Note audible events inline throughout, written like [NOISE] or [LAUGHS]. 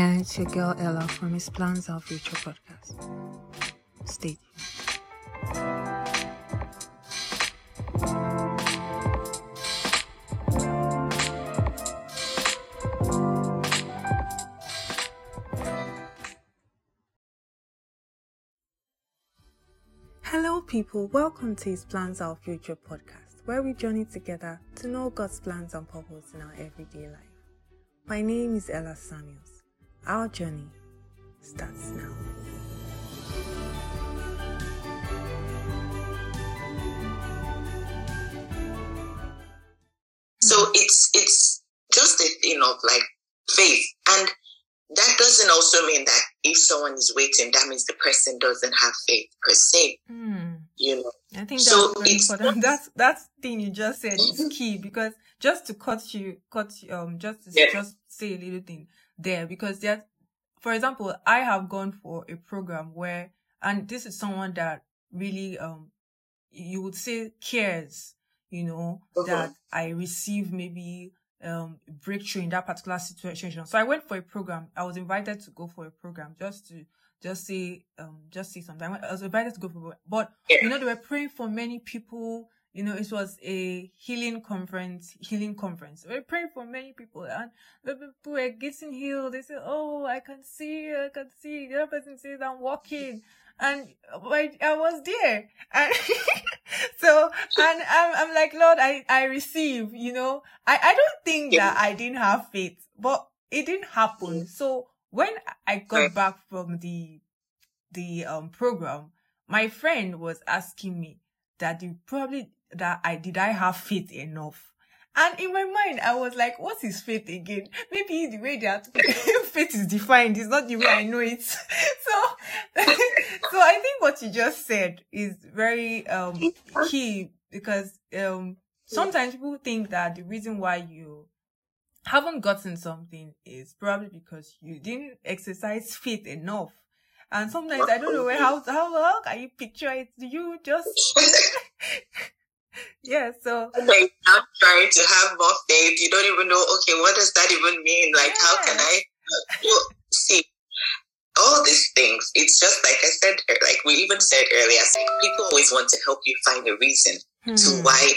Yeah, it's your girl Ella from His Plans Our Future podcast. Stay tuned. Hello, people. Welcome to His Plans Our Future podcast, where we journey together to know God's plans and purpose in our everyday life. My name is Ella Samuels. Our journey starts now. So it's it's just a thing of like faith, and that doesn't also mean that if someone is waiting, that means the person doesn't have faith per se. Hmm. You know, I think that's So very it's important. not- That's that thing you just said is key because just to cut you, cut you, um, just to Yeah. just say a little thing there because there's, for example, I have gone for a program where, and this is someone that really, um, you would say cares, you know, Mhm. that I receive maybe um breakthrough in that particular situation. So I went for a program. I was invited to go for a program just to just say um just say something. I was invited to go for but you know they were praying for many people. You know, it was a healing conference, healing conference. We were praying for many people and the people were getting healed. They said, Oh, I can see, I can see. The other person says I'm walking. And I, I was there. And [LAUGHS] so, and I'm, I'm like, Lord, I, I receive, you know, I, I don't think that I didn't have faith, but it didn't happen. So when I got back from the, the, um, program, my friend was asking me that you probably, that I, did I have faith enough? And in my mind, I was like, what is faith again? Maybe the way that [LAUGHS] faith is defined is not the way I know it. [LAUGHS] So, [LAUGHS] so I think what you just said is very, um, key because, um, sometimes people think that the reason why you haven't gotten something is probably because you didn't exercise faith enough. And sometimes I don't know how, how, how can you picture it? Do you just, [LAUGHS] yeah, so, like not trying to have more faith. You don't even know. Okay, what does that even mean? Like, how can I? Well, see, all these things. It's just like I said. Like we even said earlier. Like people always want to help you find a reason to hmm, why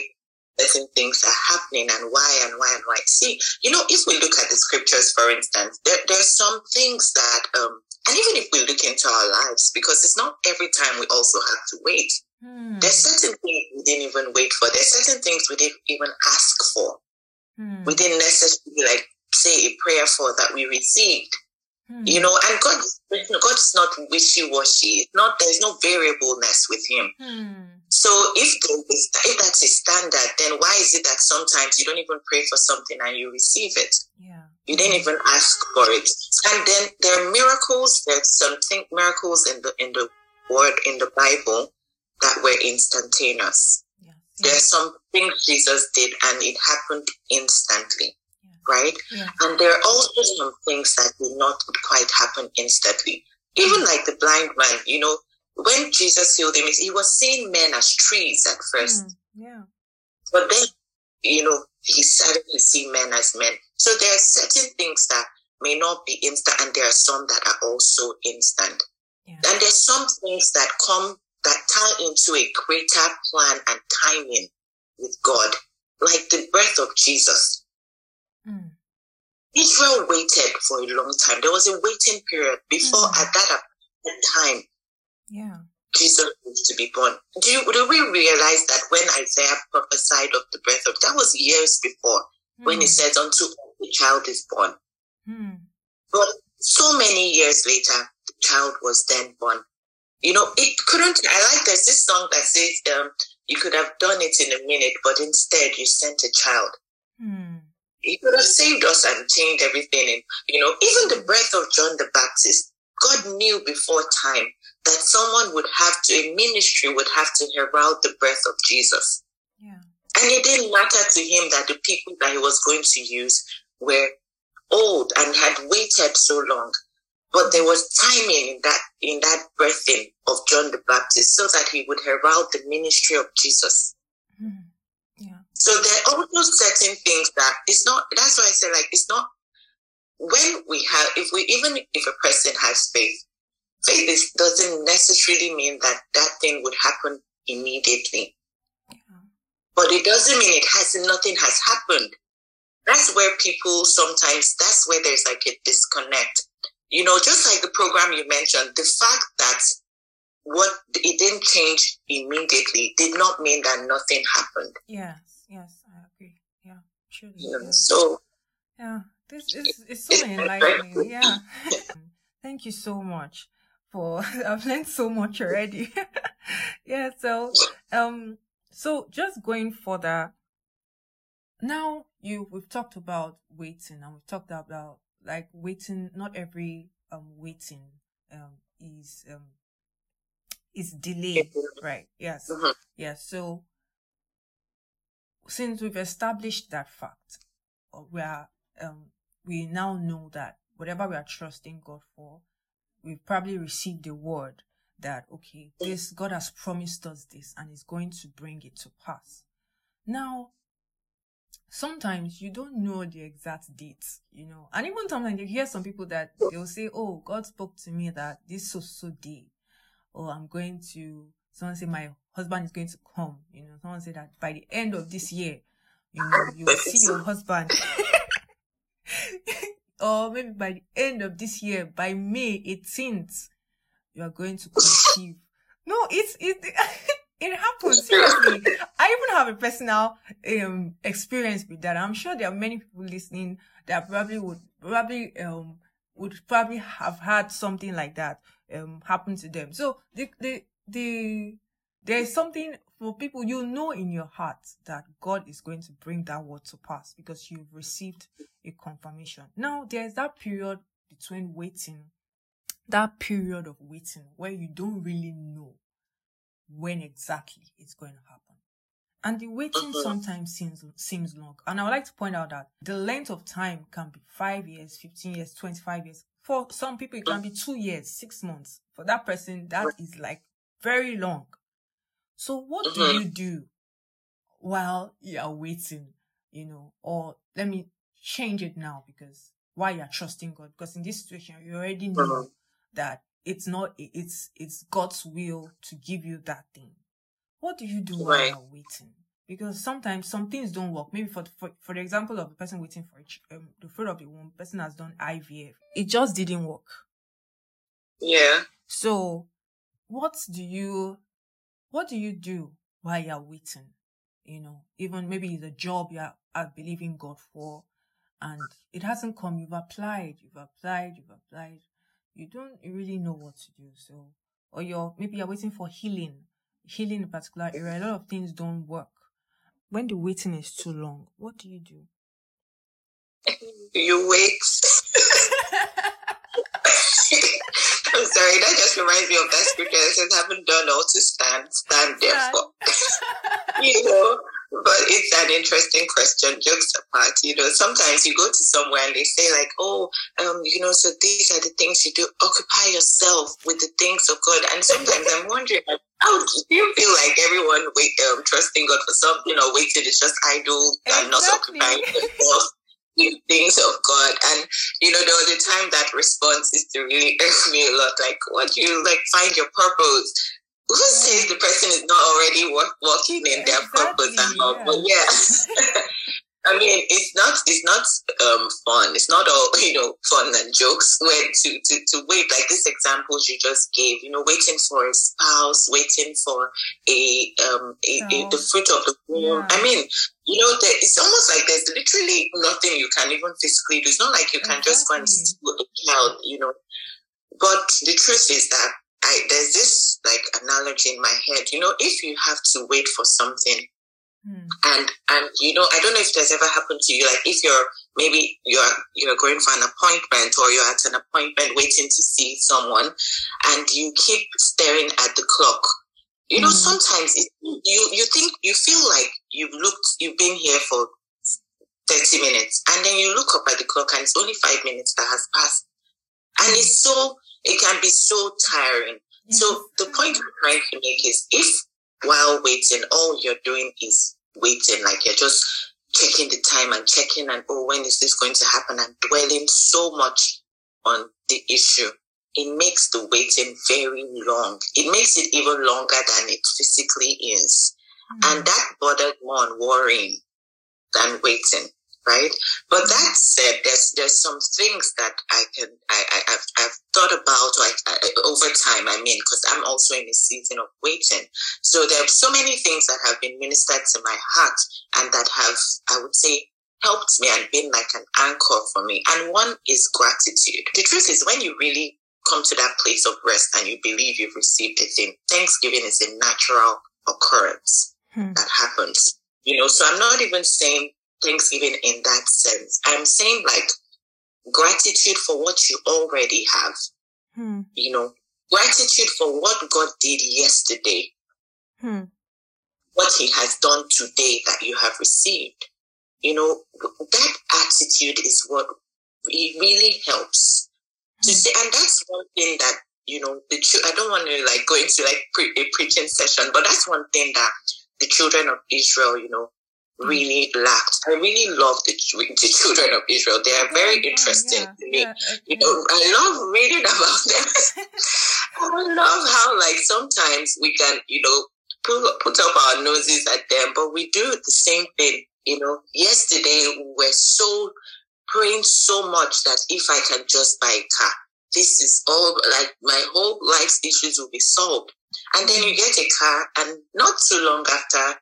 certain things are happening and why and why and why. See, you know, if we look at the scriptures, for instance, there, there's some things that, um, and even if we look into our lives, because it's not every time we also have to wait. Hmm, There's certain things we didn't even wait for. There's certain things we didn't even ask for. hmm, We didn't necessarily like say a prayer for that we received. hmm, You know, and God, God's not wishy-washy. It's not there's no variableness with Him. hmm, So if is, if that's a standard, then why is it that sometimes you don't even pray for something and you receive it? yeah, You didn't even ask for it. And then there are miracles. There's something miracles in the in the word in the Bible that were instantaneous. yeah, There are some things Jesus did and it happened instantly, yeah, right? And there are also some things that did not quite happen instantly. Even like the blind man, you know, when Jesus healed him, he was seeing men as trees at first. hmm, yeah, But then, you know, he started to see men as men. So there are certain things that may not be instant, and there are some that are also instant. yeah, And there's some things that come that tie into a greater plan and timing with God, like the birth of Jesus. hmm, Israel waited for a long time. There was a waiting period before Mm. at that time yeah, Jesus was to be born. Do you do we realize that when Isaiah prophesied of the birth of that was years before when he hmm, says unto the child is born. hmm, But so many years later, the child was then born. You know, it couldn't I like there's this song that says um you could have done it in a minute, but instead you sent a child. hmm, He could have saved us and changed everything. And, you know, even the birth of John the Baptist, God knew before time that someone would have to, a ministry would have to herald the birth of Jesus. yeah, And it didn't matter to him that the people that he was going to use were old and had waited so long. But there was timing in that in that birthing of John the Baptist so that he would herald the ministry of Jesus. hmm, yeah, So there are also certain things that it's not. That's why I say like it's not when we have, if we, even if a person has faith, faith is, doesn't necessarily mean that that thing would happen immediately. But it doesn't mean it has, nothing has happened. That's where people sometimes, that's where there's like a disconnect. You know, just like the program you mentioned, the fact that what it didn't change immediately did not mean that nothing happened. Yes, yes, I agree. Yeah, truly. Yeah. So, yeah, this is it's so enlightening. Yeah. [LAUGHS] Thank you so much for [LAUGHS] I've learned so much already. [LAUGHS] yeah, so um so just going further now you we've talked about waiting and we've talked about like waiting not every um waiting um is um is delayed right? Yes. Mm-hmm. yes so since we've established that fact we are um we now know that whatever we are trusting god for we've probably received the word that okay this god has promised us this and is going to bring it to pass. Now sometimes you don't know the exact dates, you know. And even sometimes you hear some people that they'll say, Oh, God spoke to me that this so so day. Or I'm going to someone say my husband is going to come, you know, someone say that by the end of this year, you know, you will see your husband. [LAUGHS] or maybe by the end of this year, by May 18th, you are going to conceive. No, it's it [LAUGHS] it happens seriously. I even have a personal um experience with that. I'm sure there are many people listening that probably would probably um would probably have had something like that um happen to them. So the the the there is something for people you know in your heart that God is going to bring that word to pass because you've received a confirmation. Now there's that period between waiting, that period of waiting where you don't really know when exactly it's going to happen. And the waiting sometimes seems seems long. And I would like to point out that the length of time can be five years, 15 years, 25 years. For some people, it can be two years, six months. For that person, that is like very long. So what do you do while you are waiting, you know, or let me change it now because why you're trusting God? Because in this situation, you already know uh-huh. that it's not it's it's God's will to give you that thing. What do you do while right. you're waiting? Because sometimes some things don't work. Maybe for for, for the example of the person waiting for um, the fruit of the womb, person has done IVF. It just didn't work. Yeah. So, what do you what do you do while you're waiting? You know, even maybe the job you're, are believing God for, and it hasn't come. You've applied, you've applied, you've applied you don't really know what to do. So, or you're maybe you're waiting for healing, healing in a particular area. A lot of things don't work. When the waiting is too long, what do you do? You wait. [LAUGHS] I'm sorry, that just reminds me of that scripture that says, haven't done all to stand, stand therefore. you know, but it's an interesting question, jokes apart. You know, sometimes you go to somewhere and they say like, oh, um, you know, so these are the things you do. Occupy yourself with the things of God. And sometimes I'm wondering, how do you feel like everyone wait, um, trusting God for something or waiting is just idle exactly. and not occupying yourself? things of God. And you know, there was a time that response is to really irk me a lot. Like, what do you like find your purpose? Who says the person is not already work, working in their exactly, purpose and all? Yeah. But yeah, [LAUGHS] I mean, it's not it's not um, fun. It's not all [LAUGHS] you know fun and jokes. When to, to to wait like this examples you just gave, you know, waiting for a spouse, waiting for a um a, a, the fruit of the womb. Yeah. I mean, you know, there, it's almost like there's literally nothing you can even physically do. It's not like you can exactly. just go and see a child, you know. But the truth is that I, there's this like analogy in my head. You know, if you have to wait for something, hmm. and and you know, I don't know if there's ever happened to you. Like if you're maybe you're you're going for an appointment or you're at an appointment waiting to see someone, and you keep staring at the clock. You know, hmm. sometimes it, you you think you feel like you've looked, you've been here for 30 minutes and then you look up at the clock and it's only five minutes that has passed and it's so it can be so tiring. Yes. So the point I'm trying to make is if while waiting, all you're doing is waiting, like you're just checking the time and checking and oh when is this going to happen and dwelling so much on the issue it makes the waiting very long it makes it even longer than it physically is mm-hmm. and that bothered more on worrying than waiting right? But that said, there's there's some things that I can I, I have I've thought about like over time. I mean, because I'm also in a season of waiting, so there are so many things that have been ministered to my heart and that have I would say helped me and been like an anchor for me. And one is gratitude. The truth is, when you really come to that place of rest and you believe you've received a thing, Thanksgiving is a natural occurrence hmm. that happens. You know, so I'm not even saying Thanksgiving in that sense. I'm saying like gratitude for what you already have. Hmm. You know, gratitude for what God did yesterday. Hmm. What he has done today that you have received. You know, that attitude is what it really helps to hmm. say, and that's one thing that, you know, the, I don't want to like go into like pre- a preaching session, but that's one thing that the children of Israel, you know, really lacked. I really love the, the children of Israel. They are very yeah, interesting yeah, to me. Yeah. You know, I love reading about [LAUGHS] them. I love how like sometimes we can, you know, put, put up our noses at them, but we do the same thing. You know, yesterday we were so praying so much that if I can just buy a car, this is all like my whole life's issues will be solved. And then you get a car and not too long after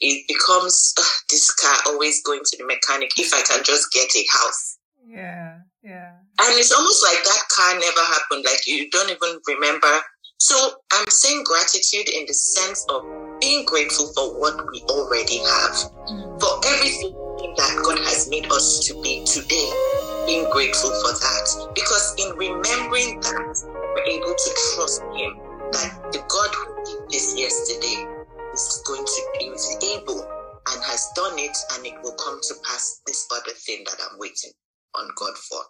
it becomes uh, this car always going to the mechanic if I can just get a house. Yeah, yeah. And it's almost like that car never happened. Like you don't even remember. So I'm saying gratitude in the sense of being grateful for what we already have, mm. for everything that God has made us to be today. Being grateful for that. Because in remembering that, we're able to trust Him that the God who did this yesterday is going to is able and has done it and it will come to pass this other thing that I'm waiting on God for.